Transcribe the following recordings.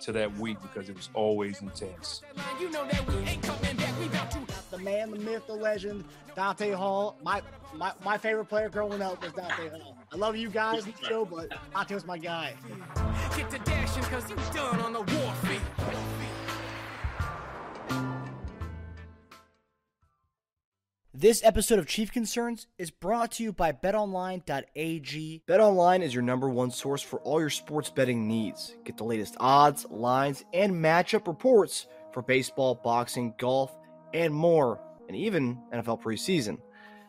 to that week because it was always intense. You know that we ain't coming back. We about to the man, the myth, the legend, Dante Hall. My my, my favorite player growing up was Dante Hall. I love you guys in the show, but Dante was my guy. get to dashing because you done on the warfare. This episode of Chief Concerns is brought to you by betonline.ag. BetOnline is your number one source for all your sports betting needs. Get the latest odds, lines, and matchup reports for baseball, boxing, golf, and more, and even NFL preseason.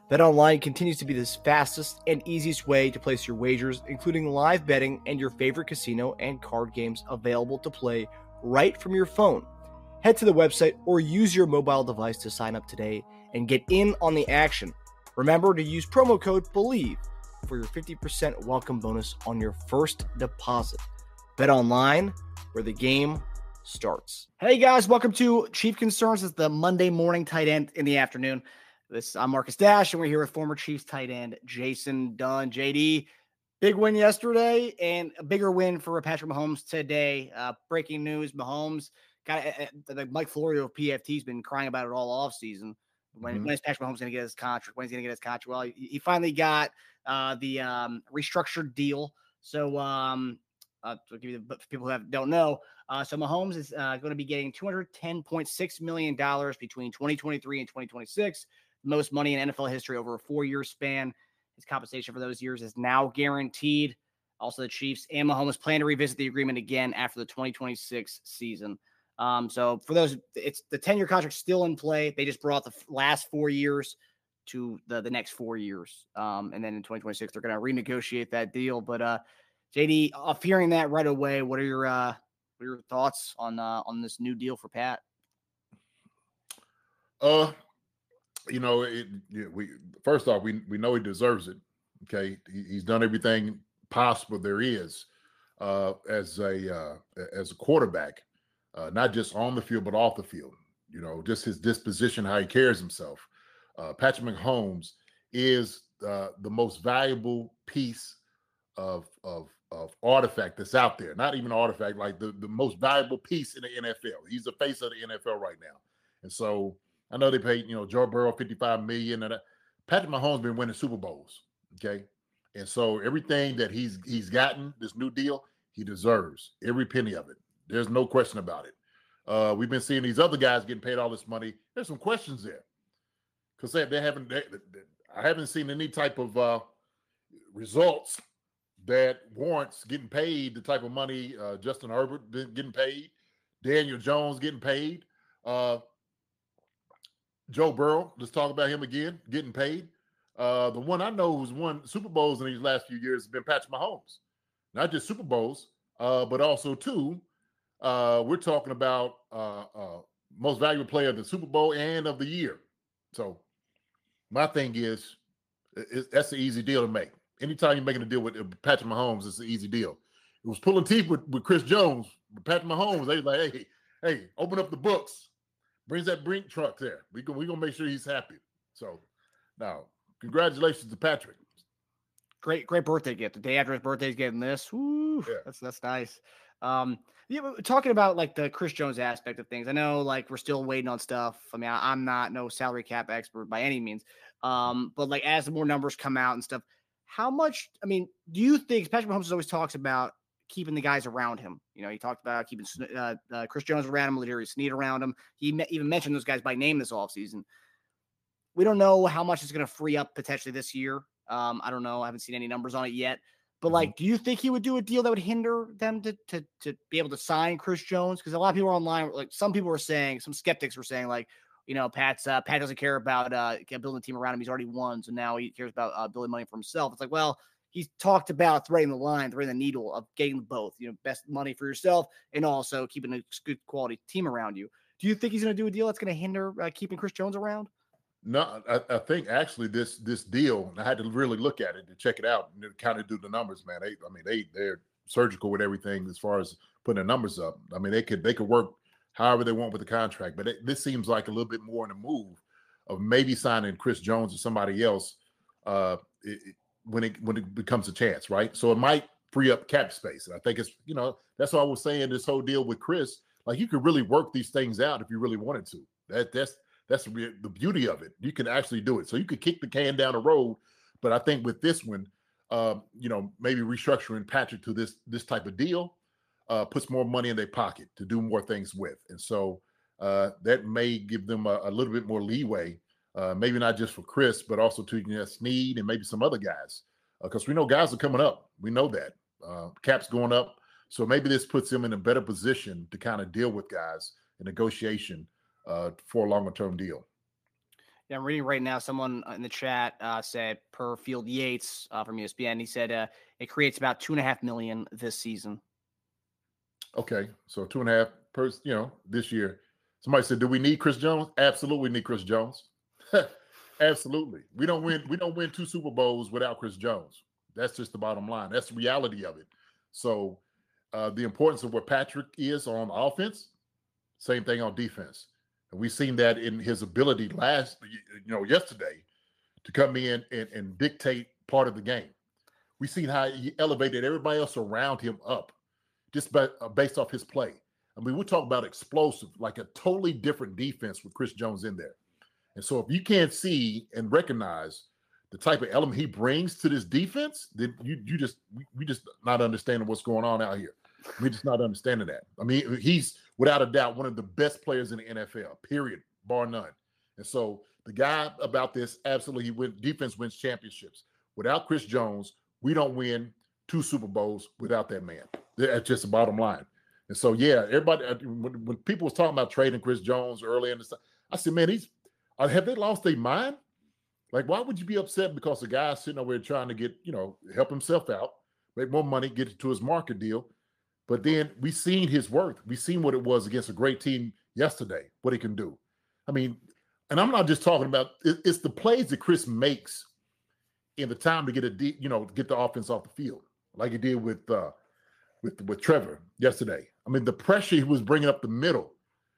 BetOnline continues to be the fastest and easiest way to place your wagers, including live betting and your favorite casino and card games available to play right from your phone. Head to the website or use your mobile device to sign up today and get in on the action. Remember to use promo code BELIEVE for your 50% welcome bonus on your first deposit. Bet online where the game starts. Hey guys, welcome to Chief Concerns. It's the Monday morning tight end in the afternoon. This I'm Marcus Dash, and we're here with former Chiefs tight end Jason Dunn. JD, big win yesterday, and a bigger win for Patrick Mahomes today. Uh, breaking news: Mahomes got uh, uh Mike Florio of PFT's been crying about it all off season. When, mm-hmm. when is Patrick Mahomes going to get his contract? When is he going to get his contract? Well, he, he finally got uh, the um, restructured deal. So, um, uh, to give you the, for people who have, don't know, uh, so Mahomes is uh, going to be getting $210.6 million between 2023 and 2026, most money in NFL history over a four year span. His compensation for those years is now guaranteed. Also, the Chiefs and Mahomes plan to revisit the agreement again after the 2026 season. Um, so for those, it's the 10 year contract still in play. They just brought the last four years to the, the next four years. Um, and then in 2026, they're going to renegotiate that deal. But uh, JD, off hearing that right away, what are your uh, what are your thoughts on uh, on this new deal for Pat? Uh, you know, it, we first off, we we know he deserves it. Okay, he, he's done everything possible there is uh, as a uh, as a quarterback uh, not just on the field but off the field. You know, just his disposition, how he carries himself. Uh, Patrick Mahomes is uh, the most valuable piece of of of artifact that's out there. Not even artifact, like the, the most valuable piece in the NFL. He's the face of the NFL right now. And so I know they paid, you know, Joe Burrow 55 million. And Patrick Mahomes been winning Super Bowls. Okay. And so everything that he's he's gotten, this new deal, he deserves every penny of it. There's no question about it. Uh, we've been seeing these other guys getting paid all this money. There's some questions there because they, they haven't. They, they, I haven't seen any type of uh, results that warrants getting paid the type of money uh, Justin Herbert getting paid, Daniel Jones getting paid, uh, Joe Burrow. Let's talk about him again getting paid. Uh, the one I know who's won Super Bowls in these last few years has been Patrick Mahomes. Not just Super Bowls, uh, but also two uh, we're talking about uh, uh, most valuable player of the Super Bowl and of the year. So my thing is, that's an easy deal to make. Anytime you're making a deal with uh, Patrick Mahomes, it's an easy deal. It was pulling teeth with, with Chris Jones, with Patrick Mahomes. They like, hey, hey, open up the books. Brings that brink truck there. We we gonna make sure he's happy. So now, congratulations to Patrick. Great, great birthday gift. The day after his birthday, he's getting this. Woo, yeah. that's that's nice. Um, yeah, talking about like the Chris Jones aspect of things. I know like we're still waiting on stuff. I mean, I, am not no salary cap expert by any means. Um, but like as more numbers come out and stuff, how much? I mean, do you think Patrick Mahomes always talks about keeping the guys around him? You know, he talked about keeping uh, uh, Chris Jones around him, L'Jarius Sneed around him. He me- even mentioned those guys by name this offseason. We don't know how much it's going to free up potentially this year. Um, I don't know. I haven't seen any numbers on it yet. But mm-hmm. like, do you think he would do a deal that would hinder them to to to be able to sign Chris Jones? Because a lot of people are online, like some people were saying, some skeptics were saying, like, you know, Pat's uh, Pat doesn't care about uh, building a team around him. He's already won, so now he cares about uh, building money for himself. It's like, well, he's talked about threading the line, threading the needle of getting both, you know, best money for yourself and also keeping a good quality team around you. Do you think he's going to do a deal that's going to hinder uh, keeping Chris Jones around? No, I, I, think actually this this deal, I had to really look at it to check it out and kind of do the numbers, man. They, I mean, they they're surgical with everything as far as putting the numbers up. I mean, they could they could work however they want with the contract, but it, this seems like a little bit more in a move of maybe signing Chris Jones or somebody else uh, it, when it when it becomes a chance, right? So it might free up cap space. And I think it's you know that's what I was saying. This whole deal with Chris, like you could really work these things out if you really wanted to. That that's that's the, beauty of it. You can actually do it. So you could kick the can down the road, but I think with this one, um, you know, maybe restructuring Patrick to this this type of deal uh, puts more money in their pocket to do more things with, and so uh, that may give them a, a little bit more leeway. Uh, maybe not just for Chris, but also to you know, Sneed and maybe some other guys, because uh, we know guys are coming up. We know that uh, caps going up, so maybe this puts them in a better position to kind of deal with guys in negotiation uh, for a longer term deal. Yeah, I'm reading right now. Someone in the chat uh, said per Field Yates uh, from ESPN. He said uh, it creates about two and a half million this season. Okay, so two and a half per, you know, this year. Somebody said, "Do we need Chris Jones?" Absolutely, need Chris Jones. Absolutely, we don't win. We don't win two Super Bowls without Chris Jones. That's just the bottom line. That's the reality of it. So, uh, the importance of what Patrick is on offense, same thing on defense. And we've seen that in his ability last, you know, yesterday to come in and, and dictate part of the game. We've seen how he elevated everybody else around him up just by, uh, based off his play. I mean, we talk about explosive, like a totally different defense with Chris Jones in there. And so if you can't see and recognize the type of element he brings to this defense, then you you just we, we just not understanding what's going on out here. We just not understanding that. I mean, he's without a doubt one of the best players in the NFL, period, bar none. And so the guy about this, absolutely, he win defense wins championships. Without Chris Jones, we don't win two Super Bowls without that man. That's just the bottom line. And so, yeah, everybody, when, when people was talking about trading Chris Jones early in the, I said, man, he's uh, have they lost their mind? Like, why would you be upset because the guy's sitting over here trying to get, you know, help himself out, make more money, get to his market deal, but then we seen his worth. We seen what it was against a great team yesterday. What he can do. I mean, and I'm not just talking about it's the plays that Chris makes in the time to get a deep, you know, get the offense off the field, like he did with uh with with Trevor yesterday. I mean, the pressure he was bringing up the middle,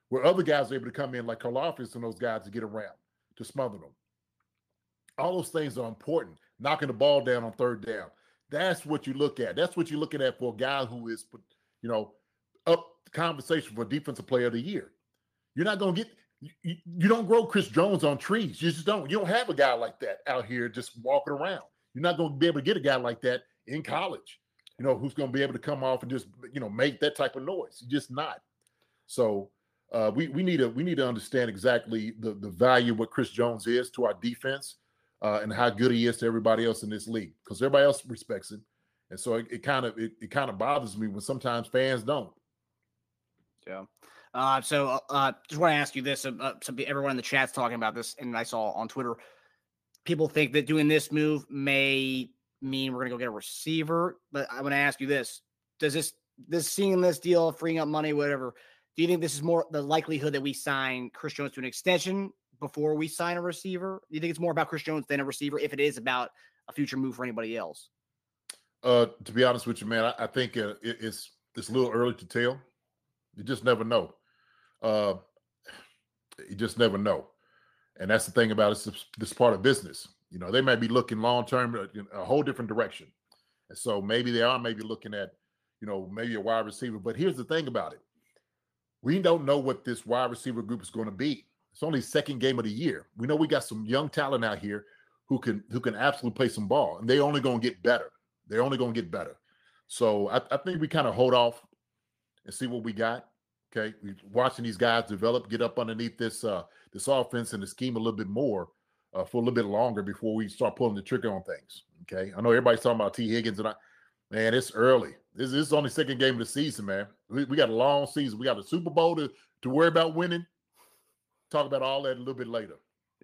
where other guys were able to come in, like Karlaftis and those guys, to get around to smother them. All those things are important. Knocking the ball down on third down. That's what you look at. That's what you're looking at for a guy who is you know, up conversation for defensive player of the year. You're not going to get you, you, don't grow Chris Jones on trees. You just don't. You don't have a guy like that out here just walking around. You're not going to be able to get a guy like that in college. You know, who's going to be able to come off and just you know make that type of noise. You're just not. So uh, we we need to we need to understand exactly the the value what Chris Jones is to our defense uh, and how good he is to everybody else in this league because everybody else respects him. And so it, it kind of it, it kind of bothers me when sometimes fans don't. Yeah. Uh, so uh, uh just want to ask you this. Uh, some everyone in the chat's talking about this, and I saw on Twitter, people think that doing this move may mean we're going to go get a receiver. But I want to ask you this: Does this this seeing this deal, freeing up money, whatever? Do you think this is more the likelihood that we sign Chris Jones to an extension before we sign a receiver? Do you think it's more about Chris Jones than a receiver if it is about a future move for anybody else? Uh, to be honest with you, man, I, I think it, it's it's a little early to tell. You just never know. Uh, you just never know, and that's the thing about it, this part of business. You know, they may be looking long term, in a whole different direction, and so maybe they are maybe looking at, you know, maybe a wide receiver. But here's the thing about it: we don't know what this wide receiver group is going to be. It's only second game of the year. We know we got some young talent out here who can who can absolutely play some ball, and they only going to get better. They're only going to get better. So I, I think we kind of hold off and see what we got. Okay, we watching these guys develop, get up underneath this uh this offense and the scheme a little bit more uh, for a little bit longer before we start pulling the trigger on things. Okay, I know everybody's talking about Tee Higgins and I, man, it's early. This, this is only second game of the season, man. We, we got a long season. We got a Super Bowl to to worry about winning. Talk about all that a little bit later.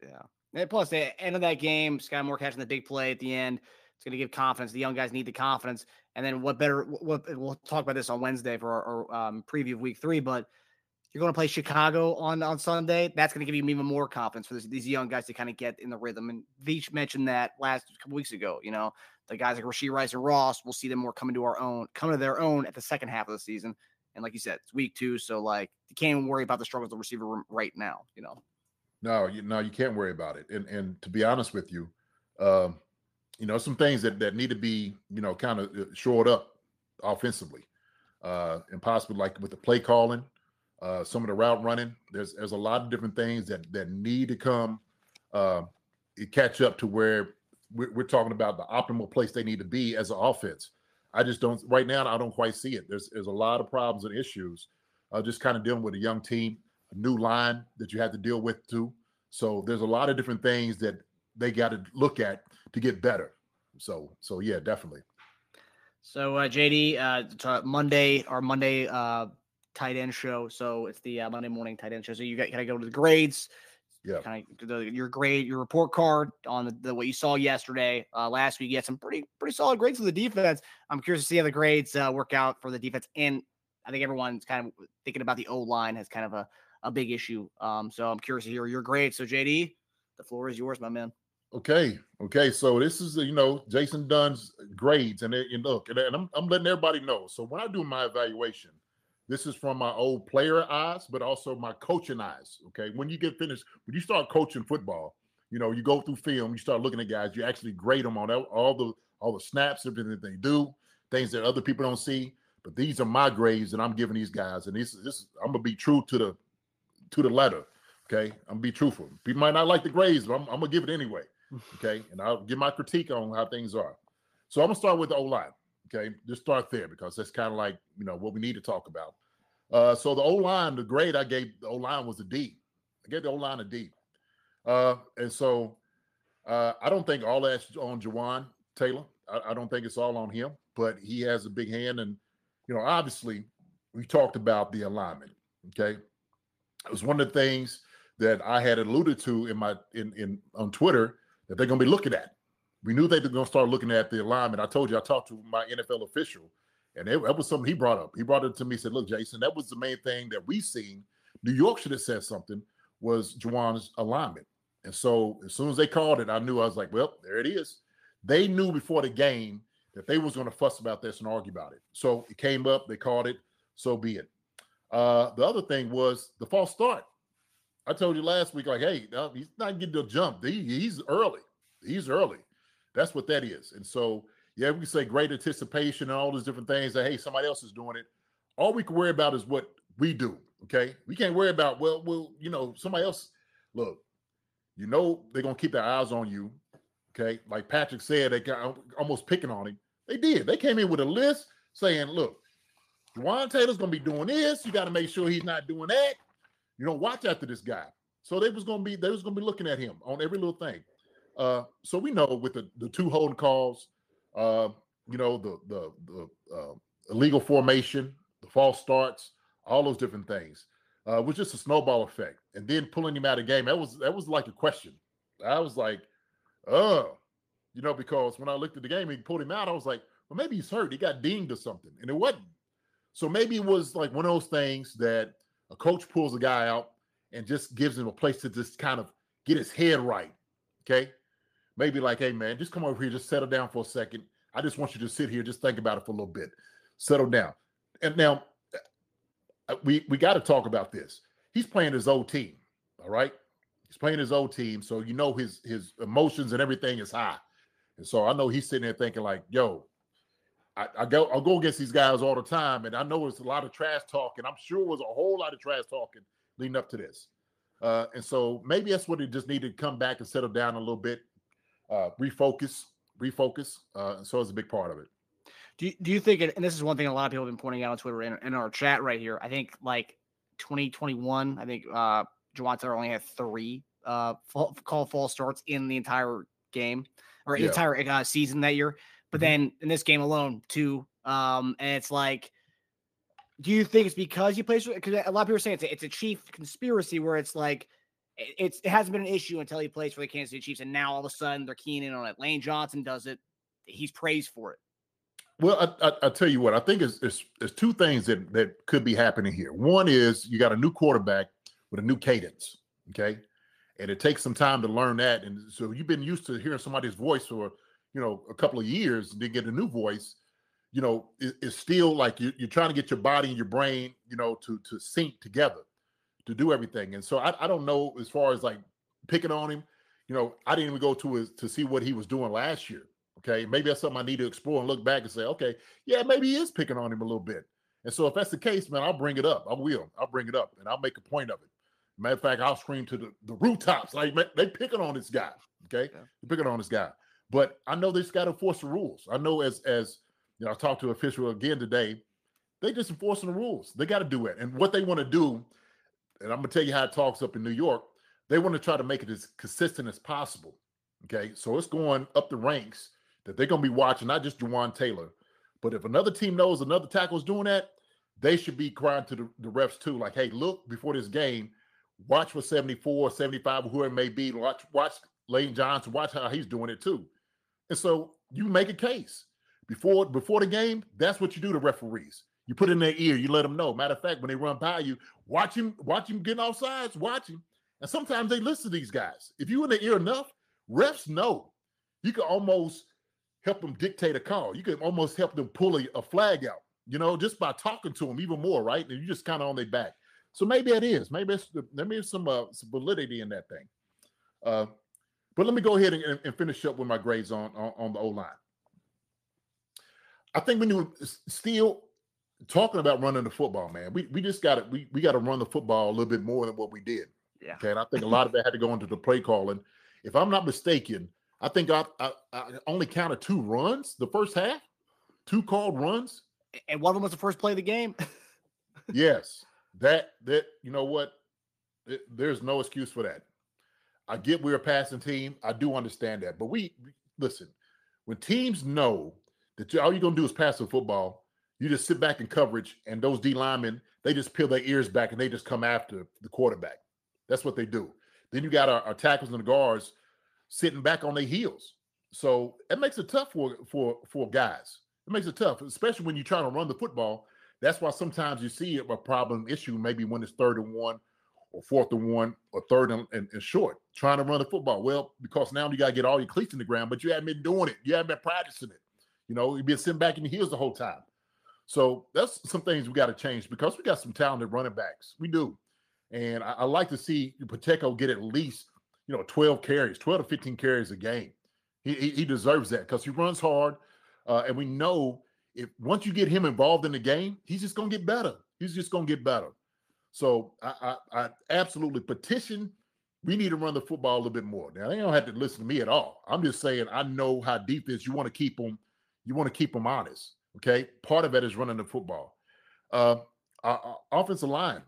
Yeah. And plus, the end of that game, Sky Moore catching the big play at the end It's going to give confidence. The young guys need the confidence. And then what better? What we'll talk about this on Wednesday for our, our um, preview of Week Three. But you're going to play Chicago on on Sunday. That's going to give you even more confidence for this, these young guys to kind of get in the rhythm. And Veach mentioned that last couple weeks ago. You know, the guys like Rashee Rice and Ross, we'll see them more coming to our own, coming to their own at the second half of the season. And like you said, it's week two, so like you can't even worry about the struggles of the receiver room right now. You know. No, you no, you can't worry about it. And and to be honest with you, um, you know, some things that that need to be, you know, kind of uh, shored up offensively, uh, and possibly like with the play calling, uh, some of the route running. There's there's a lot of different things that that need to come uh, catch up to where we're, we're talking about the optimal place they need to be as an offense. I just don't right now. I don't quite see it. There's there's a lot of problems and issues. Uh, just kind of dealing with a young team, a new line that you have to deal with too. So there's a lot of different things that they got to look at to get better. So so yeah, definitely. So uh, JD, uh, Monday our Monday uh, tight end show. So it's the uh, Monday morning tight end show. So you got kind of go to the grades. Yeah. Kind of your grade, your report card on the, the what you saw yesterday. Uh, last week, you had some pretty pretty solid grades for the defense. I'm curious to see how the grades uh, work out for the defense. And I think everyone's kind of thinking about the O line as kind of a, a big issue. Um, so I'm curious to hear your grades. So JD, the floor is yours, my man. Okay. Okay. So this is, uh, you know, Jason Dunn's grades. And, and look, and I'm, I'm letting everybody know. So when I do my evaluation, this is from my old player eyes, but also my coaching eyes. Okay. When you get finished, when you start coaching football, you know, you go through film, you start looking at guys, you actually grade them on all the all the snaps, everything that they do, things that other people don't see. But these are my grades that I'm giving these guys. And this this I'm gonna be true to the to the letter. Okay. I'm gonna be truthful. People might not like the grades, but I'm, I'm gonna give it anyway. Okay. And I'll give my critique on how things are. So I'm gonna start with the O line. Okay. Just start there because that's kind of like, you know, what we need to talk about. Uh, so the O line, the grade I gave the O line was a D. I gave the O line a D. Uh, and so uh, I don't think all that's on Jawaan Taylor. I, I, don't think it's all on him, but he has a big hand. And, you know, obviously, we talked about the alignment. Okay. It was one of the things that I had alluded to in my in in on Twitter that they're gonna be looking at. We knew they were gonna start looking at the alignment. I told you I talked to my NFL official and it, that was something he brought up. He brought it to me. Said, "Look, Jason, that was the main thing that we seen. New York should have said something. Was Jawaan's alignment." And so as soon as they called it, I knew I was like, "Well, there it is." They knew before the game that they was going to fuss about this and argue about it. So it came up. They called it. So be it. Uh, the other thing was the false start. I told you last week, like, hey, he's not getting the jump. He, he's early. He's early. That's what that is. And so yeah, we can say great anticipation and all those different things that hey, somebody else is doing it. All we can worry about is what we do. Okay. We can't worry about, well, well, you know, somebody else. Look, you know they're gonna keep their eyes on you. Okay. Like Patrick said, they got almost picking on him. They did. They came in with a list saying, look, Jawaan Taylor's gonna be doing this. You got to make sure he's not doing that. You know, watch after this guy. So they was gonna be they was gonna be looking at him on every little thing. Uh, so we know with the, the two holding calls, uh, you know, the the the uh, illegal formation, the false starts, all those different things. Uh, was just a snowball effect, and then pulling him out of game. That was that was like a question. I was like, oh, you know, because when I looked at the game, he pulled him out. I was like, well, maybe he's hurt. He got dinged or something, and it wasn't. So maybe it was like one of those things that a coach pulls a guy out and just gives him a place to just kind of get his head right. Okay maybe like, hey man, just come over here, just settle down for a second. I just want you to sit here, just think about it for a little bit, settle down. And now uh, we we got to talk about this. He's playing his old team, all right. He's playing his old team, so you know his his emotions and everything is high. And so I know he's sitting there thinking like, yo, I, I go I'll go against these guys all the time, and I know it's a lot of trash talking. I'm sure it was a whole lot of trash talking leading up to this. Uh, and so maybe that's what he just needed to come back and settle down a little bit, uh, refocus, refocus. Uh, so it's a big part of it. Do you, do you think, and this is one thing a lot of people have been pointing out on Twitter and in, in our chat right here. I think like 2021, I think uh, Jawaan Taylor only had three uh, fall, call false starts in the entire game or yeah. entire uh, season that year. But mm-hmm. then in this game alone, two. Um, and it's like, do you think it's because he plays? Because a lot of people are saying it's a, it's a chief conspiracy where it's like it's it hasn't been an issue until he plays for the Kansas City Chiefs, and now all of a sudden they're keen in on it. Lane Johnson does it. he's praised for it. Well, I, I, I tell you what, I think it's, it's, it's two things that, that could be happening here. One is you got a new quarterback with a new cadence, okay? And it takes some time to learn that. And so you've been used to hearing somebody's voice for, you know, a couple of years, and then get a new voice, you know, it, it's still like you, you're trying to get your body and your brain, you know, to to sync together to do everything. And so I, I don't know as far as like picking on him, you know, I didn't even go to his to see what he was doing last year. Okay. Maybe that's something I need to explore and look back and say, okay, yeah, maybe he is picking on him a little bit. And so if that's the case, man, I'll bring it up. I will. I'll bring it up and I'll make a point of it. Matter of fact, I'll scream to the, the rooftops. Like they picking on this guy. Okay. Yeah. They're picking on this guy. But I know they just gotta enforce the rules. I know as as you know, I talked to an official again today. They just enforcing the rules. They got to do it. And what they want to do, and I'm gonna tell you how it talks up in New York. They want to try to make it as consistent as possible. Okay, so it's going up the ranks that they're gonna be watching, not just Jawaan Taylor, but if another team knows another tackle is doing that, they should be crying to the, the refs too, like, hey, look before this game, watch for 74, 75, or whoever it may be. Watch, watch Lane Johnson, watch how he's doing it too. And so you make a case before before the game. That's what you do to referees. You put in their ear, you let them know. Matter of fact, when they run by you, watch him, watch him getting off sides, watch him. And sometimes they listen to these guys. If you in the ear enough, refs know. You can almost help them dictate a call. You can almost help them pull a, a flag out, you know, just by talking to them even more, right? And you just kind of on their back. So maybe it is. Maybe it's maybe it's some uh, some validity in that thing. Uh, but let me go ahead and, and finish up with my grades on on, on the O line. I think when you still talking about running the football, man, we we just got to we we got to run the football a little bit more than what we did. Yeah. Okay, and I think a lot of that had to go into the play calling. If I'm not mistaken, I think I, I, I only counted two runs the first half, two called runs. And one of them was the first play of the game. Yes, that that you know what, It- there's no excuse for that. I get we're a passing team. I do understand that, but we listen. When teams know that all you're gonna do is pass the football, you just sit back in coverage, and those D linemen they just peel their ears back and they just come after the quarterback. That's what they do. Then you got our, our tackles and the guards sitting back on their heels. So it makes it tough for for for guys. It makes it tough, especially when you're trying to run the football. That's why sometimes you see a problem issue maybe when it's third and one or fourth and one or third and, and, and short, trying to run the football. Well, because now you got to get all your cleats in the ground, but you haven't been doing it. You haven't been practicing it. You know, you've been sitting back in the heels the whole time. So that's some things we got to change because we got some talented running backs. We do. And I, I like to see Pacheco get at least, you know, 12 carries, 12 to 15 carries a game. He, he, he deserves that because he runs hard. Uh, and we know if once you get him involved in the game, he's just going to get better. He's just going to get better. So I, I, I absolutely petition. We need to run the football a little bit more. Now they don't have to listen to me at all. I'm just saying I know how deep defense you want to keep them. You want to keep them honest. Okay, part of it is running the football. Uh, our, our offensive line,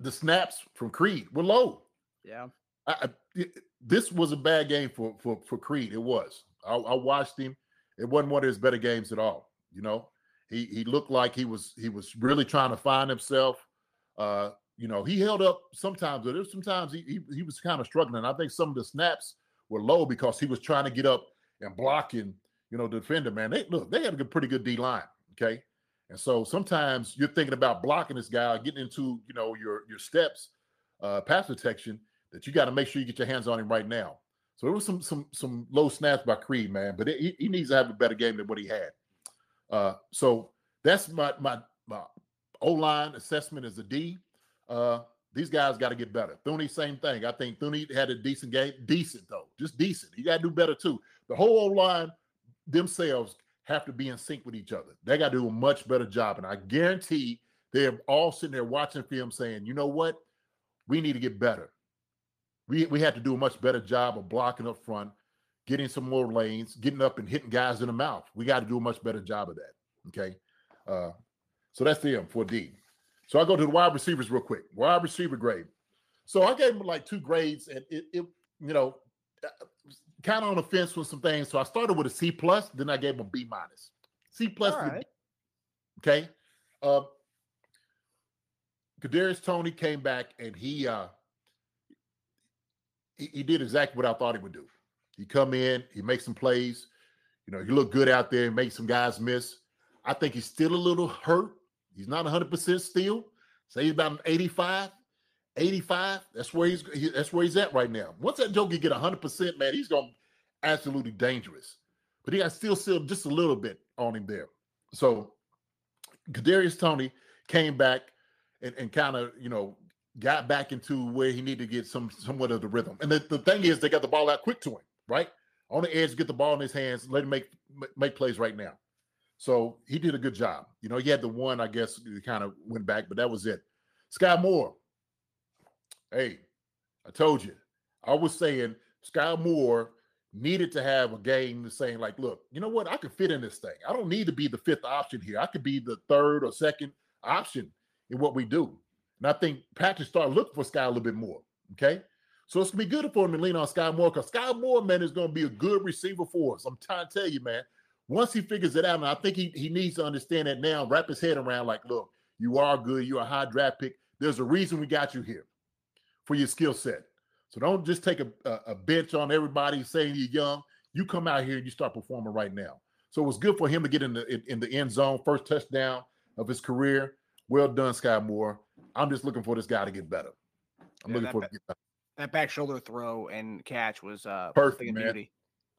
the snaps from Creed were low. yeah. I, I- it- this was a bad game for for for Creed. It was. I, I watched him. It wasn't one of his better games at all. You know, he he looked like he was he was really trying to find himself. Uh, you know, he held up sometimes, but there's sometimes he, he he was kind of struggling. I think some of the snaps were low because he was trying to get up and blocking. You know, the defender. Man, they look they had a pretty good D line. Okay, and so sometimes you're thinking about blocking this guy, getting into you know your your steps, uh, pass protection that you got to make sure you get your hands on him right now. So there was some some some low snaps by Creed, man, but it, he, he needs to have a better game than what he had. Uh, so that's my my my O line assessment is a D. Uh, these guys got to get better. Thuney, same thing. I think Thuney had a decent game, decent though, just decent. He got to do better too. The whole O line themselves have to be in sync with each other. They got to do a much better job, and I guarantee they're all sitting there watching film, saying, "You know what? We need to get better." we we had to do a much better job of blocking up front, getting some more lanes, getting up and hitting guys in the mouth. We got to do a much better job of that. Okay. Uh, so that's the M for D. So I go to the wide receivers real quick. Wide receiver grade. So I gave him like two grades, and it, it you know, kind of on the fence with some things. So I started with a C plus, then I gave him a B minus. C plus. All right. Okay. Uh, Kadarius Toney came back and he uh he, he did exactly what I thought he would do. He come in, he makes some plays. You know, he looked good out there made some guys miss. I think he's still a little hurt. He's not 100% still. Say he's about 85, 85. That's where he's he, that's where he's at right now. Once that joker get 100%, man, he's going to absolutely dangerous. But he got still still just a little bit on him there. So Kadarius Toney came back and, and kind of, you know, got back into where he needed to get some somewhat of the rhythm. And the, the thing is they got the ball out quick to him, right? On the edge, get the ball in his hands, let him make make plays right now. So he did a good job. You know, he had the one, I guess, he kind of went back, but that was it. Sky Moore. Hey, I told you. I was saying Sky Moore needed to have a game saying, like, look, you know what? I can fit in this thing. I don't need to be the fifth option here. I could be the third or second option in what we do. And I think Patrick started looking for Sky a little bit more. Okay. So it's gonna be good for him to lean on Sky Moore because Sky Moore, man, is gonna be a good receiver for us. I'm trying to tell you, man. Once he figures it out, and I think he, he needs to understand that now, wrap his head around, like, look, you are good, you're a high draft pick. There's a reason we got you here for your skill set. So don't just take a, a, a bench on everybody saying you're young. You come out here and you start performing right now. So it was good for him to get in the in, in the end zone, first touchdown of his career. Well done, Sky Moore. I'm just looking for this guy to get better. I'm Yeah, looking for ba- him to get better. That back shoulder throw and catch was uh Perfect, man. beauty.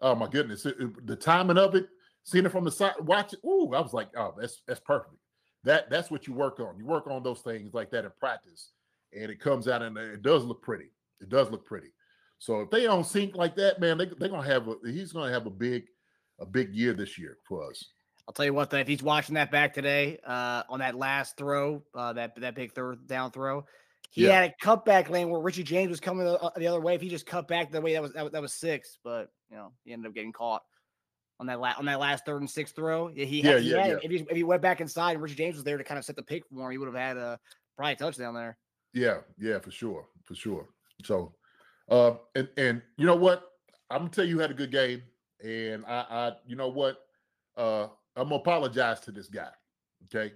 Oh my goodness, It- it- the timing of it, seeing it from the side, watch it. Ooh, I was like, oh, that's that's perfect. That that's what you work on. You work on those things like that in practice, and it comes out and it does look pretty. It does look pretty. So if they don't sync like that, man, they they're gonna have a he's gonna have a big a big year this year for us. I'll tell you what, though, if he's watching that back today, uh, on that last throw, uh, that that big third down throw, he Yeah. had a cutback lane where Richie James was coming the, uh, the other way. If he just cut back the way that was that, was- that was six, but you know he ended up getting caught on that la- on that last third and sixth throw. Yeah, he, Yeah, he yeah, had yeah. If, he, if he went back inside and Richie James was there to kind of set the pick for him, he would have had a probably a touchdown there. Yeah, yeah, for sure, for sure. So, uh, and and you know what? I'm gonna tell you, you had a good game, and I, I, you know what? Uh, I'm gonna apologize to this guy, okay?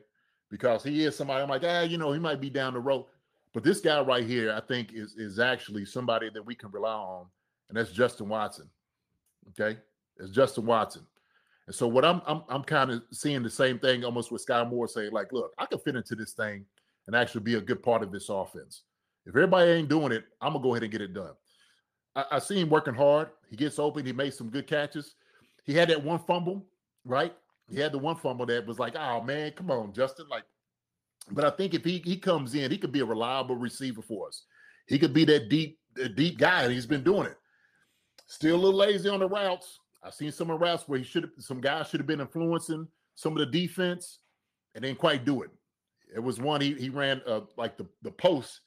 Because he is somebody. I'm like, ah, you know, he might be down the road, but this guy right here, I think, is is actually somebody that we can rely on, and that's Justin Watson. Okay, it's Justin Watson. And so what I'm I'm I'm kind of seeing the same thing almost with Sky Moore saying, like, look, I can fit into this thing and actually be a good part of this offense. If everybody ain't doing it, I'm gonna go ahead and get it done. I, I see him working hard. He gets open. He made some good catches. He had that one fumble, right? He had the one fumble that was like, oh man, come on, Justin. Like, but I think if he he comes in, he could be a reliable receiver for us. He could be that deep, that deep guy, and he's been doing it. Still a little lazy on the routes. I've seen some of the where he should have some guys should have been influencing some of the defense and didn't quite do it. It was one he he ran uh, like the the post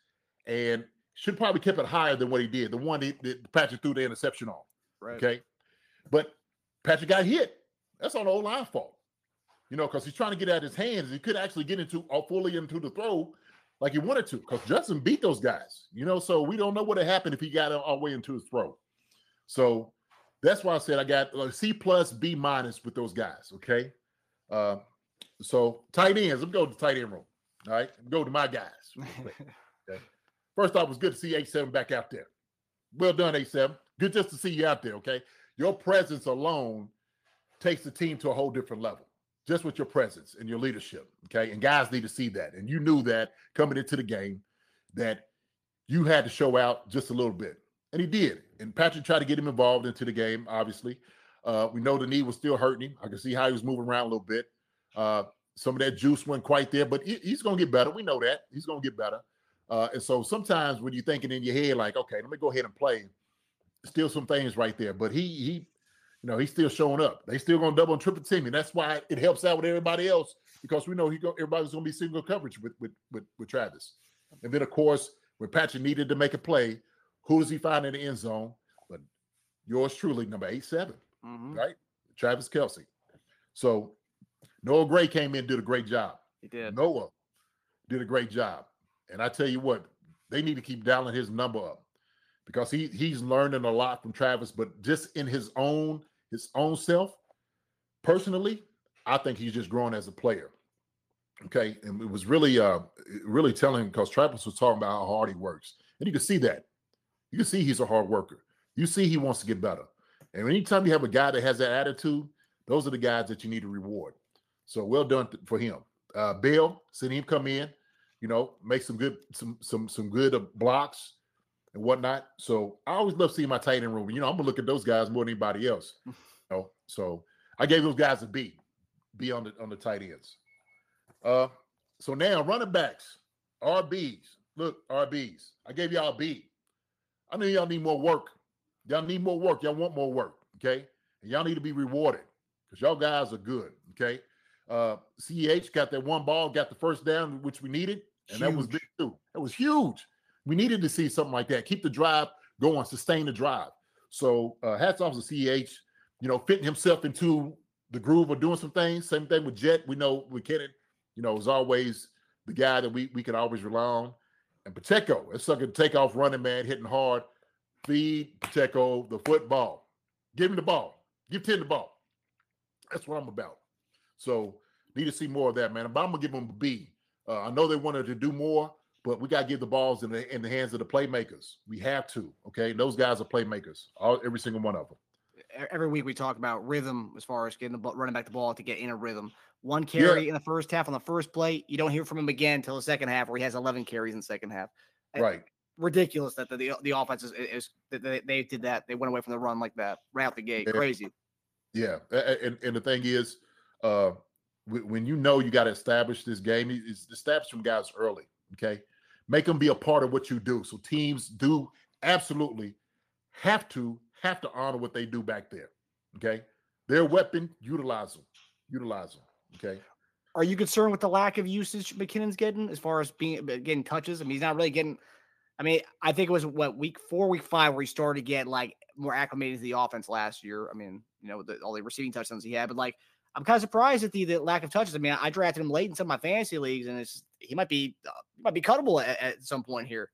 and should probably kept it higher than what he did. The one he, that Patrick threw the interception on. Right. Okay, but Patrick got hit. That's on the old line fault. You know, because he's trying to get out his hands. He could actually get into all fully into the throw like he wanted to. Because Justin beat those guys. You know, so we don't know what would happen if he got all the way into his throw. So that's why I said I got a C plus B minus with those guys. Okay. Uh, so tight ends. Let's go to tight end room. All right. Go to my guys. quick. First off, it was good to see 87 back out there. Well done, 87. Good just to see you out there, okay? Your presence alone takes the team to a whole different level, just with your presence and your leadership, okay? And guys need to see that. And you knew that coming into the game that you had to show out just a little bit. And he did. And Patrick tried to get him involved into the game, obviously. Uh, we know the knee was still hurting him. I can see how he was moving around a little bit. Uh, some of that juice wasn't quite there, but he- he's going to get better. We know that. He's going to get better. Uh, and so sometimes when you're thinking in your head, like, okay, let me go ahead and play, still some things right there. But he, he, you know, he's still showing up. They still gonna double and triple team, and that's why it helps out with everybody else because we know he go, everybody's gonna be single coverage with with with, with Travis. And then of course, when Patrick needed to make a play, who does he find in the end zone? But yours truly, number eight seven, Mhm. right? Travis Kelce. So Noah Gray came in, did a great job. He did. Noah did a great job. And I tell you what, they need to keep dialing his number up because he he's learning a lot from Travis, but just in his own his own self, personally, I think he's just growing as a player. Okay. And it was really uh really telling because Travis was talking about how hard he works. And you can see that. You can see he's a hard worker. You see he wants to get better. And anytime you have a guy that has that attitude, Those are the guys that you need to reward. So well done th- for him. Uh, Bill, seeing him come in, you know, make some good some some some good uh, blocks and whatnot. So I always love seeing my tight end room. You know, I'm gonna look at those guys more than anybody else. You know, so I gave those guys a B, B on the on the tight ends. Uh, so now running backs, RBs. Look, RBs. I gave y'all a B. I know y'all need more work. Y'all need more work. Y'all want more work. Okay. And y'all need to be rewarded because y'all guys are good. Okay. Uh CEH got that one ball, got the first down, which we needed. And that was big too. That was huge. We needed to see something like that. Keep the drive going, sustain the drive. So uh hats off to CEH, you know, fitting himself into the groove of doing some things. Same thing with Jet. We know with Kennan, you know, is always the guy that we we can always rely on. And Pacheco, that sucker take off running man, hitting hard. Feed Pacheco the football. Give him the ball. Give Tim the ball. That's what I'm about. So need to see more of that, man. But I'm gonna give them a B. Uh, I know they wanted to do more, but we gotta give the balls in the in the hands of the playmakers. We have to. Okay, those guys are playmakers. All every single one of them. Every week we talk about rhythm as far as getting the ball, running back the ball to get in a rhythm. One carry in the first half on the first play, you don't hear from him again until the second half, where he has 11 carries in the second half. Right. Ridiculous that the the, the offense is, is that they, they did that. They went away from the run like that right out the gate. Yeah. Crazy. Yeah, and, and the thing is, uh, when you know you got to establish this game, it- it's establish them guys early. Okay, make them be a part of what you do. So teams do absolutely have to have to honor what they do back there. Okay, their weapon, utilize them, utilize them. Okay, Are you concerned with the lack of usage McKinnon's getting as far as being uh, getting touches? I mean, he's not really getting. I mean, I think it was what week four, week five, where he started to get like more acclimated to the offense last year. I mean, you know, the, all the receiving touchdowns he had, but like, I'm kind of surprised at the, the lack of touches. I mean, I drafted him late in some of my fantasy leagues, and it's he might be uh, he might be cuttable at, at some point here.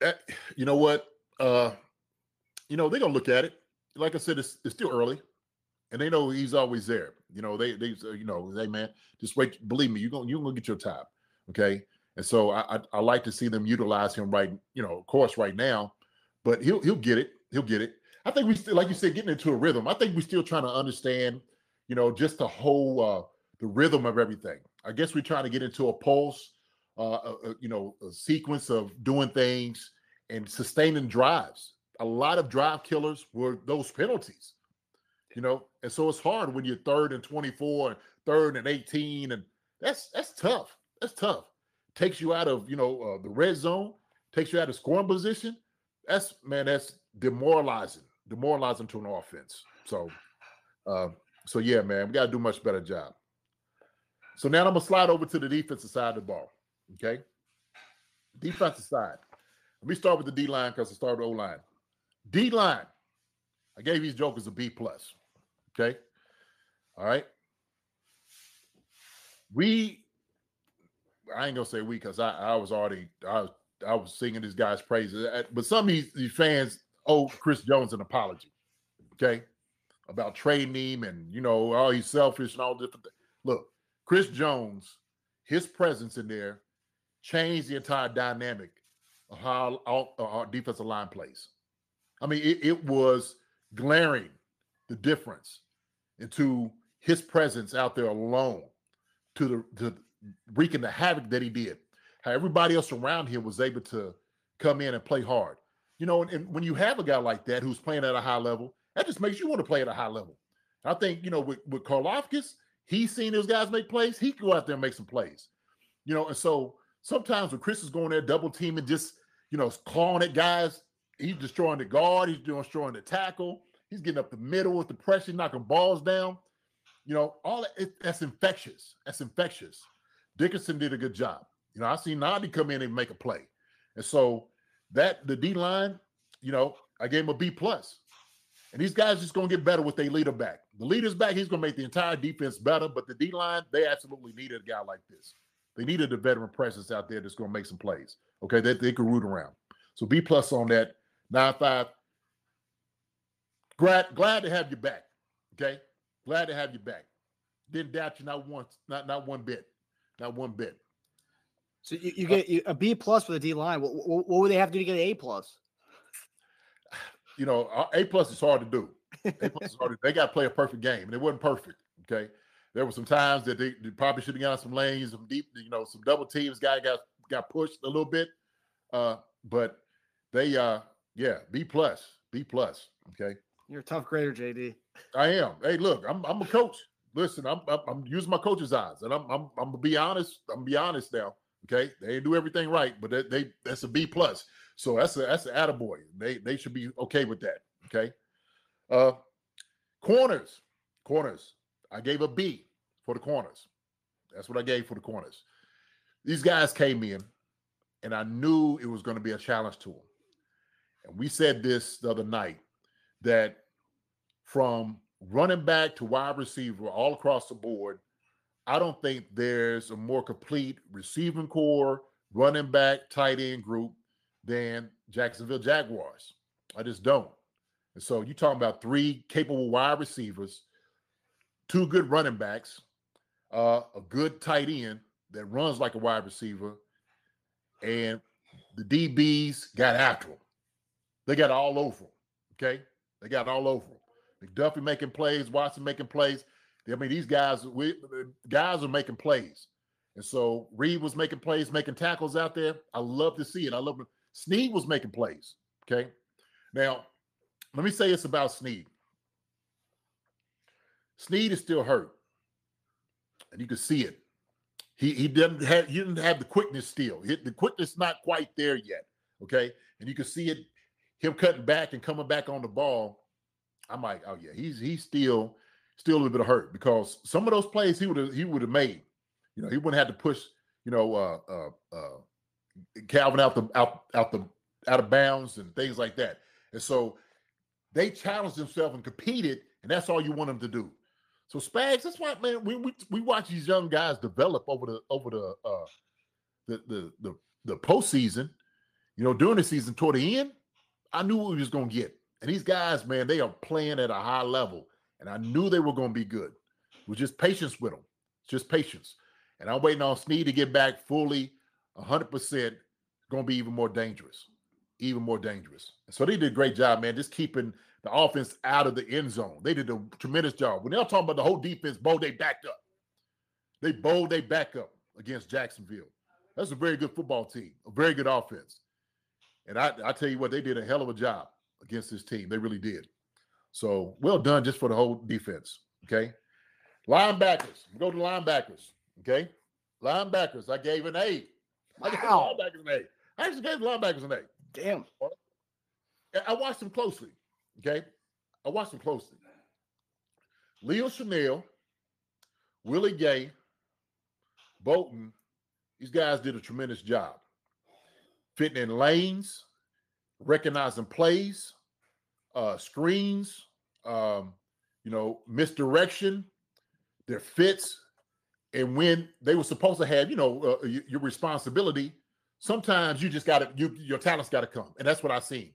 Eh, you know what? Uh, you know they're gonna look at it. Like I said, it's, it's still early, and they know he's always there. You know they they you know hey man, just wait. Believe me, you're gonna you're gonna get your time. Okay, and so I, I I like to see them utilize him right. You know, of course, right now, but he'll he'll get it. He'll get it. I think we still, like you said, getting into a rhythm. I think we're still trying to understand. You know, just the whole uh the rhythm of everything. I guess we're trying to get into a pulse. Uh, uh, uh, you know, a sequence of doing things and sustaining drives. A lot of drive killers were those penalties, you know, and so it's hard when you're third and 24 and third and 18, and that's that's tough. That's tough. Takes you out of you know uh, the red zone, takes you out of scoring position. That's man, that's demoralizing, demoralizing to an offense. So, uh, so yeah, man, we got to do much better job. So now I'm gonna slide over to the defensive side of the ball. Okay, defensive side. Let me start with the D line because I started O line. D line. I gave these jokers a B plus. Okay. All right. We, I ain't gonna say we because I, I was already I was I was singing this guy's praises, Uh, but some of these, these fans owe Chris Jones an apology. Okay, about trading him and you know oh he's selfish and all different. Things. Look, Chris Jones, his presence in there changed the entire dynamic of how our, our defensive line plays. I mean, it, it was glaring the difference into his presence out there alone to the to wreaking the havoc that he did. How everybody else around him was able to come in and play hard. You know, and, and when you have a guy like that who's playing at a high level, that just makes you want to play at a high level. I think, you know, with, with Karlaftis, he's seen those guys make plays. He can go out there and make some plays. You know, and so sometimes when Chris is going there double teaming, just, you know, clawing at guys, he's destroying the guard, he's destroying the tackle, he's getting up the middle with the pressure, knocking balls down. You know, all that, it, that's infectious. That's infectious. Dickinson did a good job. You know, I seen Nnadi come in and make a play. And so that the D line, you know, I gave him a B plus. And these guys just gonna get better with their leader back. The leader's back, he's gonna make the entire defense better. But the D line, they absolutely needed a guy like this. They needed a veteran presence out there that's gonna make some plays. Okay, that they, could root around. So B plus on that. Nine five. Glad glad to have you back. Okay, glad to have you back. Didn't doubt you not once, not not one bit, not one bit. So you, you get you, a B plus for the D line. What, what, what would they have to do to get an A plus? You know, uh, A plus is hard to do. They, played so hard. they got to play a perfect game, and it wasn't perfect. Okay, there were some times that they, they probably should have got some lanes, some deep, you know, some double teams. Guy got got pushed a little bit, uh, but they, uh, yeah, B plus, B plus. Okay, You're a tough grader, JD. I am. Hey, look, I'm I'm a coach. Listen, I'm I'm, I'm using my coach's eyes, and I'm I'm I'm gonna be honest. I'm gonna be honest now. Okay, they didn't do everything right, but they, they that's a B plus. So that's a that's an attaboy. They they should be okay with that. Okay. Uh corners. Corners. I gave a B for the corners. That's what I gave for the corners. These guys came in and I knew it was going to be a challenge to them. And we said this the other night that from running back to wide receiver all across the board, I don't think there's a more complete receiving core, running back, tight end group than Jacksonville Jaguars. I just don't. And so you're talking about three capable wide receivers, two good running backs, uh, a good tight end that runs like a wide receiver, and the DBs got after him. They got all over him. Okay, they got all over him. McDuffie making plays, Watson making plays. I mean, these guys, we guys are making plays. And so Reid was making plays, making tackles out there. I love to see it. I love it. Sneed was making plays. Okay. Now, let me say this about Sneed. Sneed is still hurt. And you can see it. He he didn't have he didn't have the quickness still. He, the quickness not quite there yet. Okay. And you can see it, him cutting back and coming back on the ball. I'm like, oh yeah, he's he's still still a little bit of hurt because some of those plays he would have he would have made. You know, he wouldn't have to push, you know, uh uh uh Calvin out the out out the out of bounds and things like that. And so they challenged themselves and competed, and that's all you want them to do. So Spags, that's why, man, we we, we watch these young guys develop over the over the uh the the the the postseason, you know, during the season toward the end, I knew what we was gonna get. And these guys, man, they are playing at a high level, and I knew they were gonna be good. It was just patience with them, just patience. And I'm waiting on Sneed to get back fully 100%, going to be even more dangerous, even more dangerous. So they did a great job, man, just keeping the offense out of the end zone. They did a tremendous job. When they're talking about the whole defense, bold, they backed up. They bold, they back up against Jacksonville. That's a very good football team, a very good offense. And I, I tell you what, they did a hell of a job against this team. They really did. So well done just for the whole defense. Okay. Linebackers. Go to linebackers. Okay. Linebackers. I gave an A. I gave Wow. linebackers an A. I actually gave the linebackers an A. Damn. I watched them closely. Okay. I watched them closely. Leo Chenal, Willie Gay, Bolton, these guys did a tremendous job. Fitting in lanes, recognizing plays, uh, screens, um, you know, misdirection, their fits. And when they were supposed to have, you know, uh, your responsibility, sometimes you just got to, you, your talent's got to come. And that's what I seen.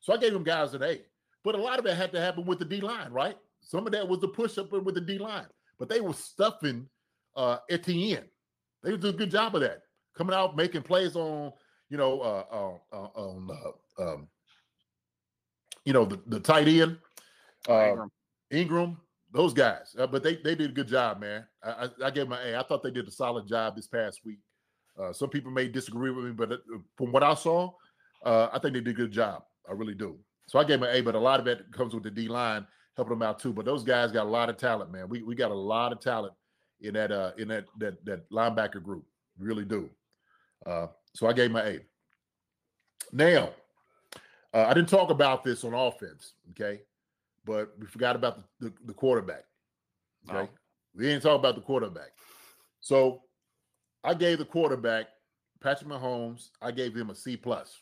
So I gave them guys an A. But a lot of it had to happen with the D line, right? Some of that was the push up with the D line. But they were stuffing uh, Etienne. They did a good job of that, coming out making plays on, you know, uh, uh, uh, on, uh, um, you know, the, the tight end, uh, Engram. Engram, those guys. Uh, but they they did a good job, man. I, I, I gave an A. I thought they did a solid job this past week. Uh, some people may disagree with me, but uh, from what I saw, uh, I think they did a good job. I really do. So I gave them an A, but a lot of it comes with the D line helping them out too. But those guys got a lot of talent, man. We we got a lot of talent in that uh in that that that linebacker group. We really do. Uh, so I gave my A. Now, uh, I didn't talk about this on offense, okay? But we forgot about the, the, the quarterback. Okay. Oh. We didn't talk about the quarterback. So I gave the quarterback, Patrick Mahomes, I gave him a C plus.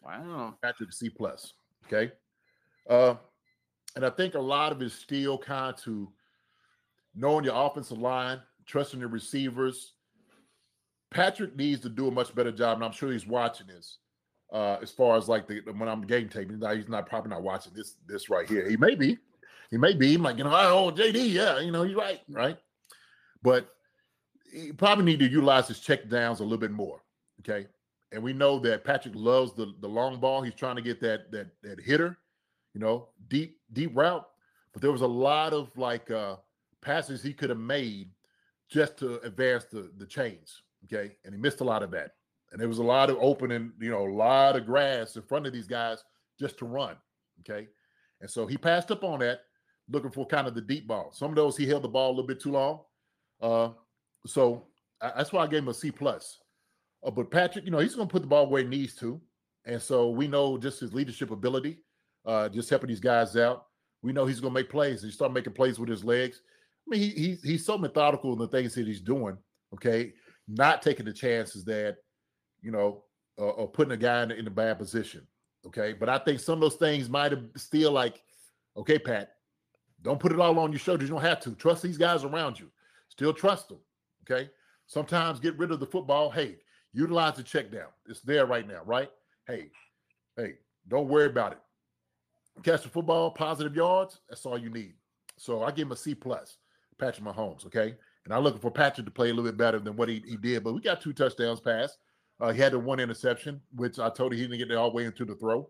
Wow. Patrick C plus. Okay. Uh, and I think a lot of it is still kind of to knowing your offensive line, trusting your receivers. Patrick needs to do a much better job, and I'm sure he's watching this. Uh, as far as like the when I'm game taping, now he's not probably not watching this this right here. He may be, he may be. He might, you know, oh JD, yeah, you know, he's right, right. But he probably need to utilize his check downs a little bit more. Okay. And we know that Patrick loves the, the long ball. He's trying to get that that that hitter, you know, deep, deep route. But there was a lot of like uh passes he could have made just to advance the the chains. Okay. And he missed a lot of that. And there was a lot of opening, you know, a lot of grass in front of these guys just to run. Okay. And so he passed up on that, looking for kind of the deep ball. Some of those he held the ball a little bit too long. Uh, so I, that's why I gave him a C plus. Uh, but Patrick, you know, he's going to put the ball where he needs to, and so we know just his leadership ability, uh, just helping these guys out. We know he's going to make plays. He start making plays with his legs. I mean, he, he he's so methodical in the things that he's doing. Okay, not taking the chances that you know, uh, or putting a guy in, in a bad position. Okay, but I think some of those things might have still like, okay, Pat, don't put it all on your shoulders. You don't have to trust these guys around you. Still trust them. Okay. Sometimes get rid of the football. Hey, utilize the check down. It's there right now, right? Hey, hey, don't worry about it. Catch the football, positive yards. That's all you need. So I give him a C plus, Patrick Mahomes. Okay. And I'm looking for Patrick to play a little bit better than what he, he did. But we got two touchdowns passed. Uh, he had the one interception, which I told you he didn't get all the way into the throw.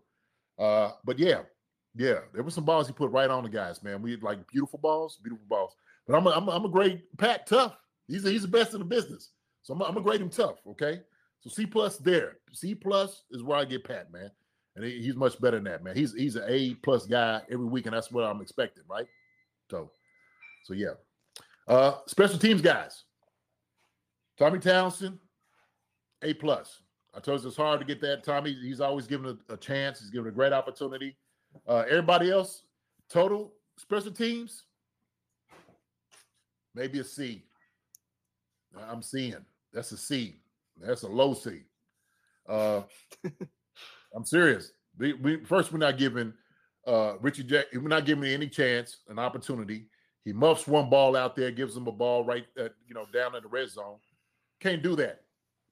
Uh, but yeah, yeah, there were some balls he put right on the guys, man. We like beautiful balls, beautiful balls. But I'm a, I'm a, I'm a great Pat tough. He's a, he's the best in the business. So I'm a, I'm a grade him tough. Okay. So C plus there. C plus is where I get Pat, man. And he, he's much better than that, man. He's he's an A plus guy every week, and that's what I'm expecting, right? So, so yeah. Uh, special teams guys. Tommy Townsend, A plus. I told you it's hard to get that. Tommy, he's always given a, a chance. He's given a great opportunity. Uh, everybody else, total special teams, maybe a C. I'm seeing that's a C. That's a low C. Uh, I'm serious. We, we, first, we're not giving uh, Richie Jack. We're not giving any chance, an opportunity. He muffs one ball out there, gives him a ball right, at, you know, down in the red zone. Can't do that.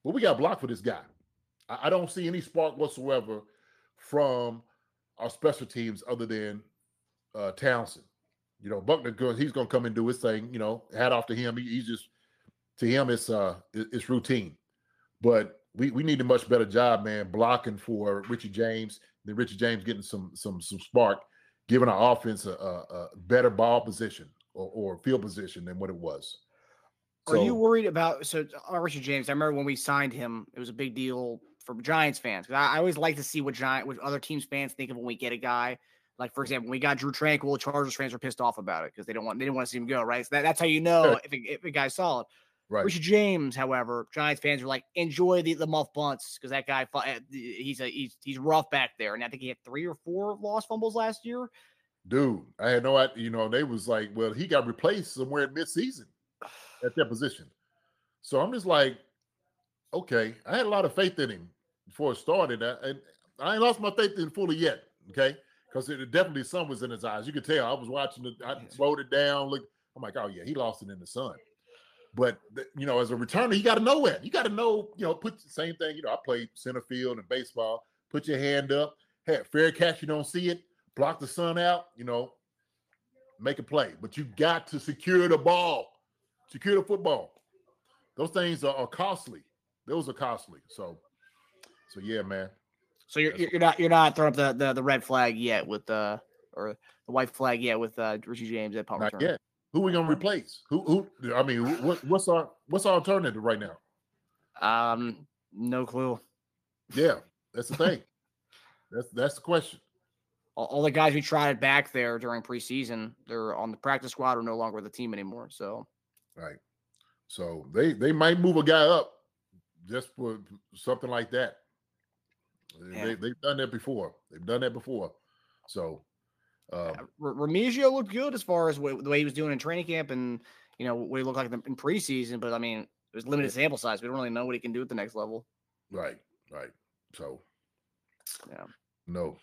But we got blocked for this guy. I, I don't see any spark whatsoever from our special teams other than uh, Townsend. You know, Butker, he's going to come and do his thing. You know, hat off to him. He, he's just to him, it's uh, it's routine. But we we need a much better job, man, blocking for Richie James. Then Richie James getting some some some spark, giving our offense a, a, a better ball position or, or, field position than what it was. Are so, you worried about so uh, Richie James? I remember when we signed him, it was a big deal for Giants fans. I, I always like to see what Giant, what other teams fans think of when we get a guy. Like for example, when we got Drue Tranquill, Chargers fans were pissed off about it because they don't want they didn't want to see him go. Right, so that, that's how you know if, a, if a guy's solid. Right. Richie James, however, Giants fans were like, enjoy the, the muff bunts because that guy, eh, he's a he's he's rough back there, and I think he had three or four lost fumbles last year. Dude, I had no idea. You know, they was like, well, he got replaced somewhere in midseason at that position. So I'm just like, okay, I had a lot of faith in him before it started, uh, and I ain't lost my faith in fully yet. Okay, because it definitely sun was in his eyes. You could tell. I was watching it. I slowed it down. Look, I'm like, oh yeah, he lost it in the sun. But you know, as a returner, you got to know it. You got to know, you know, put the same thing. You know, I played center field and baseball. Put your hand up. Hey, fair catch, you don't see it. Block the sun out. You know, make a play. But you got to secure the ball. Secure the football. Those things are, are costly. Those are costly. So, so yeah, man. So you're you're not you're not throwing up the, the, the red flag yet with the or the white flag yet with uh Richie James at punt Not return. yet. Who we gonna replace? Who who? I mean, what, what's our what's our alternative right now? Um, no clue. Yeah, that's the thing. that's that's the question. All, the guys we tried back there during preseason, they're on the practice squad or no longer with the team anymore. So, right. So they they might move a guy up just for something like that. Yeah. They they've done that before. They've done that before. So uh, Remigio looked good as far as what, the way he was doing in training camp, and you know what he looked like in preseason. But I mean, it was limited sample size. We don't really know what he can do at the next level. Right, right. So, yeah, no.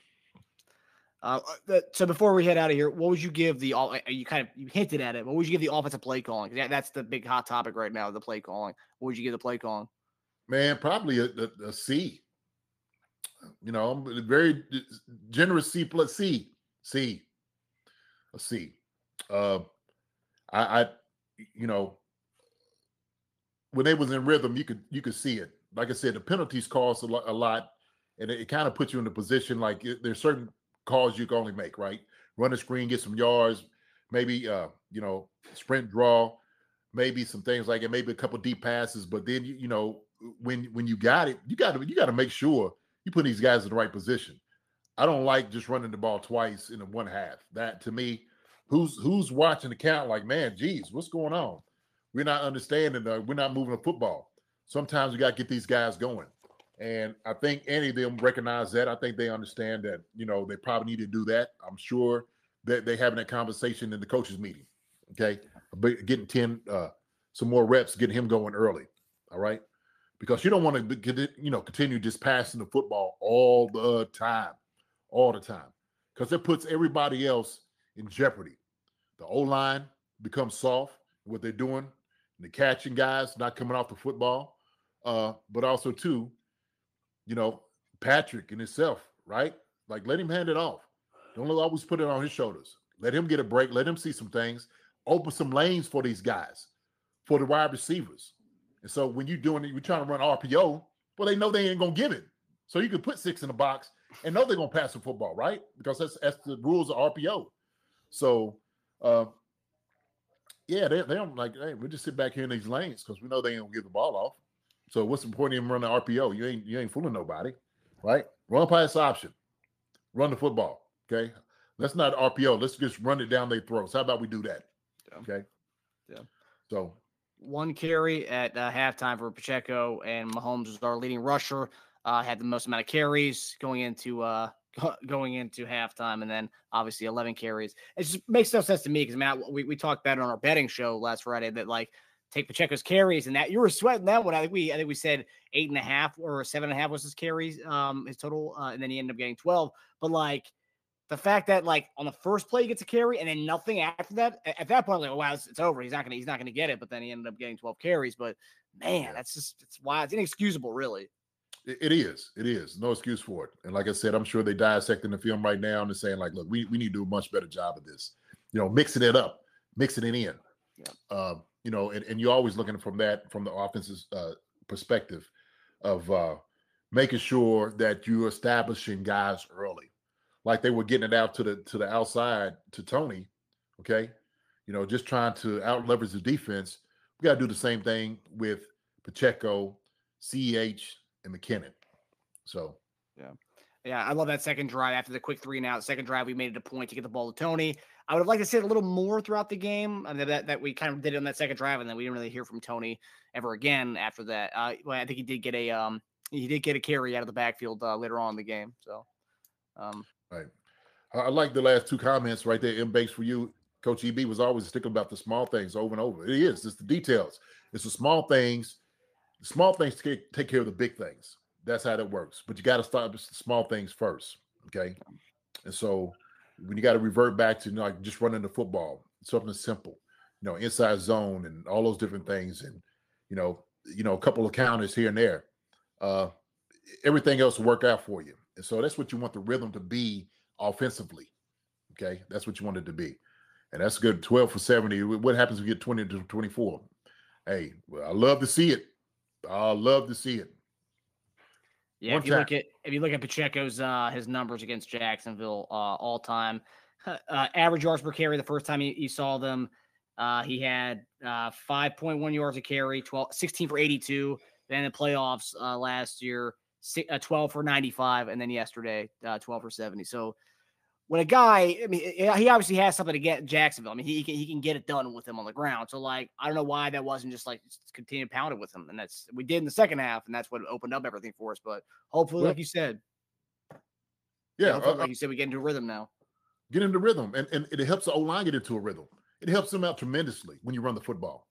Uh, uh so before we head out of here, what would you give the uh, you kind of you hinted at it? What would you give the offensive play calling? Because that's the big hot topic right now, the play calling. What would you give the play calling? Man, probably a, a, a C. You know, very generous C plus C. C. A C. Uh, I, I, you know, when they was in rhythm, you could you could see it. Like I said, the penalties cost a lot, a lot and it, it kind of puts you in a position like there's certain calls you can only make, right? Run a screen, get some yards, maybe uh, you know, sprint draw, maybe some things like it, maybe a couple deep passes. But then you, you know, when when you got it, you got to you got to make sure you put these guys in the right position. I don't like just running the ball twice in the one half. That to me, who's who's watching the count like, man, geez, what's going on? We're not understanding. The, we're not moving the football. Sometimes we got to get these guys going. And I think any of them recognize that. I think they understand that, you know, they probably need to do that. I'm sure that they're having that conversation in the coaches meeting. Okay. But getting 10, uh, some more reps, getting him going early. All right. Because you don't want to, get you know, continue just passing the football all the time, all the time. Because it puts everybody else in jeopardy. The O line becomes soft, what they're doing, the catching guys not coming off the football. Uh, but also, too, you know, Patrick in himself, right? Like let him hand it off. Don't always put it on his shoulders. Let him get a break. Let him see some things. Open some lanes for these guys, for the wide receivers. And so when you're doing it, you're trying to run RPO, well, they know they ain't gonna give it. So you can put six in the box and know they're gonna pass the football, right? Because that's that's the rules of RPO. So uh yeah, they, they don't like, hey, we just sit back here in these lanes because we know they ain't gonna give the ball off. So what's the point of him running RPO? You ain't you ain't fooling nobody, right? Run pass option, run the football. Okay, let's not RPO. Let's just run it down their throats. How about we do that? Yeah. Okay. Yeah. So one carry at uh, halftime for Pacheco, and Mahomes was our leading rusher. Uh, had the most amount of carries going into uh, going into halftime, and then obviously 11 carries. It just makes no sense to me because Matt, we, we talked about it on our betting show last Friday that like take Pacheco's carries and that you were sweating that one. I think we I think we said eight and a half or seven and a half was his carries, um, his total, uh, and then he ended up getting 12. But like the fact that like on the first play he gets a carry and then nothing after that, at that point, like, oh, wow, it's, it's over. He's not gonna he's not gonna get it. But then he ended up getting 12 carries. But man, that's just it's why it's inexcusable, really. It, it is. It is. No excuse for it. And like I said, I'm sure they dissecting the film right now and they're saying, like, look, we, we need to do a much better job of this. You know, mixing it up, mixing it in. Yeah. Um, you know, and, and you're always looking from that from the offense's uh, perspective of uh, making sure that you're establishing guys early, like they were getting it out to the to the outside to Toney. Okay, you know, just trying to out leverage the defense. We got to do the same thing with Pacheco, CEH, and McKinnon. So Yeah, Yeah, I love that second drive after the quick three and out. Second drive, we made it a point to get the ball to Toney. I would have liked to see it a little more throughout the game. I mean, that, that we kind of did it on that second drive, and then we didn't really hear from Toney ever again after that. Uh, well, I think he did get a um, he did get a carry out of the backfield uh, later on in the game. So, um, Right. I, like the last two comments right there. M for you. Coach EB was always sticking about the small things over and over. It is. It's the details. It's the small things. The small things take, take care of the big things. That's how that works. But you got to start with small things first. Okay. And so when you got to revert back to you know, like just running the football, something simple, you know, inside zone and all those different things, and you know, you know, a couple of counters here and there. Uh, everything else will work out for you. And so that's what you want the rhythm to be offensively. Okay. That's what you want it to be. And that's good. 12 for 70. What happens if you get 20 to 24? Hey, well, I love to see it. I love to see it. Yeah, One if you look at if you look at Pacheco's uh his numbers against Jacksonville uh all time, uh, average yards per carry the first time you, you saw them, uh he had uh 5.1 yards a carry, 12 16 for 82. Then in the playoffs uh last year, si- uh, 12 for 95, and then yesterday, uh 12 for 70. So when a guy, I mean, eh, he obviously has something to get in Jacksonville. I mean, he can he can get it done with him on the ground. So like, I don't know why that wasn't just like just continue to pound it with him, and that's we did in the second half, and that's what opened up everything for us. But hopefully, Well, like you said, Yeah. uh, like you said, we get into rhythm now. get into rhythm and, and it helps the O line get into a rhythm. It helps them out tremendously when you run the football.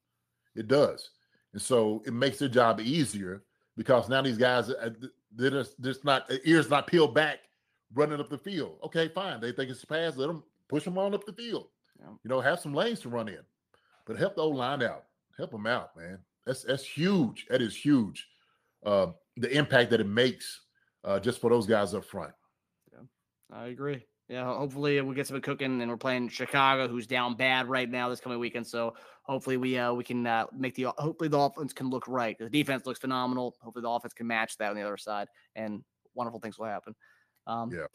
It does. And so it makes their job easier because now these guys uh, they're just, just not uh, ears not peeled back running up the field. Okay, fine. They think it's a pass, let them push them on up the field. Yeah. You know, have some lanes to run in. But help the O line out. Help them out, man. That's that's huge. That is huge. Uh, the impact that it makes uh, just for those guys up front. Yeah, I agree. Yeah, hopefully we'll get something cooking, and we're playing Chicago, who's down bad right now this coming weekend. So hopefully we uh we can uh, make the hopefully the offense can look right. The defense looks phenomenal. Hopefully the offense can match that on the other side, and wonderful things will happen. Um, Yeah.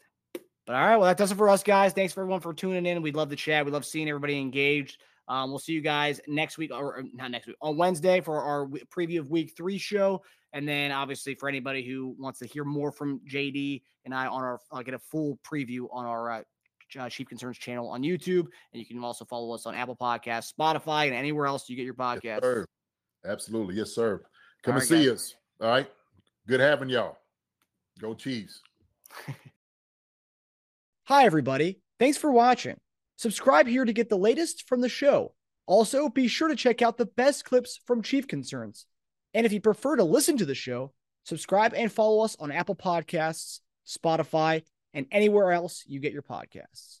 But all right, well, that does it for us, guys. Thanks for everyone for tuning in. We'd love to chat. We love seeing everybody engaged. Um, we'll see you guys next week, or, not next week, on Wednesday for our preview of Week Three show, and then obviously for anybody who wants to hear more from JD and I on our, I'll get a full preview on our uh, uh, Chief Concerns channel on YouTube, and you can also follow us on Apple Podcasts, Spotify, and anywhere else you get your Yes, Absolutely. Yes, sir. Come All and right, see guys. us. All right. Good having y'all. Go Chiefs. Hi, everybody. Thanks for watching. Subscribe here to get the latest from the show. Also, be sure to check out the best clips from Chief Concerns. And if you prefer to listen to the show, subscribe and follow us on Apple Podcasts, Spotify, and anywhere else you get your podcasts.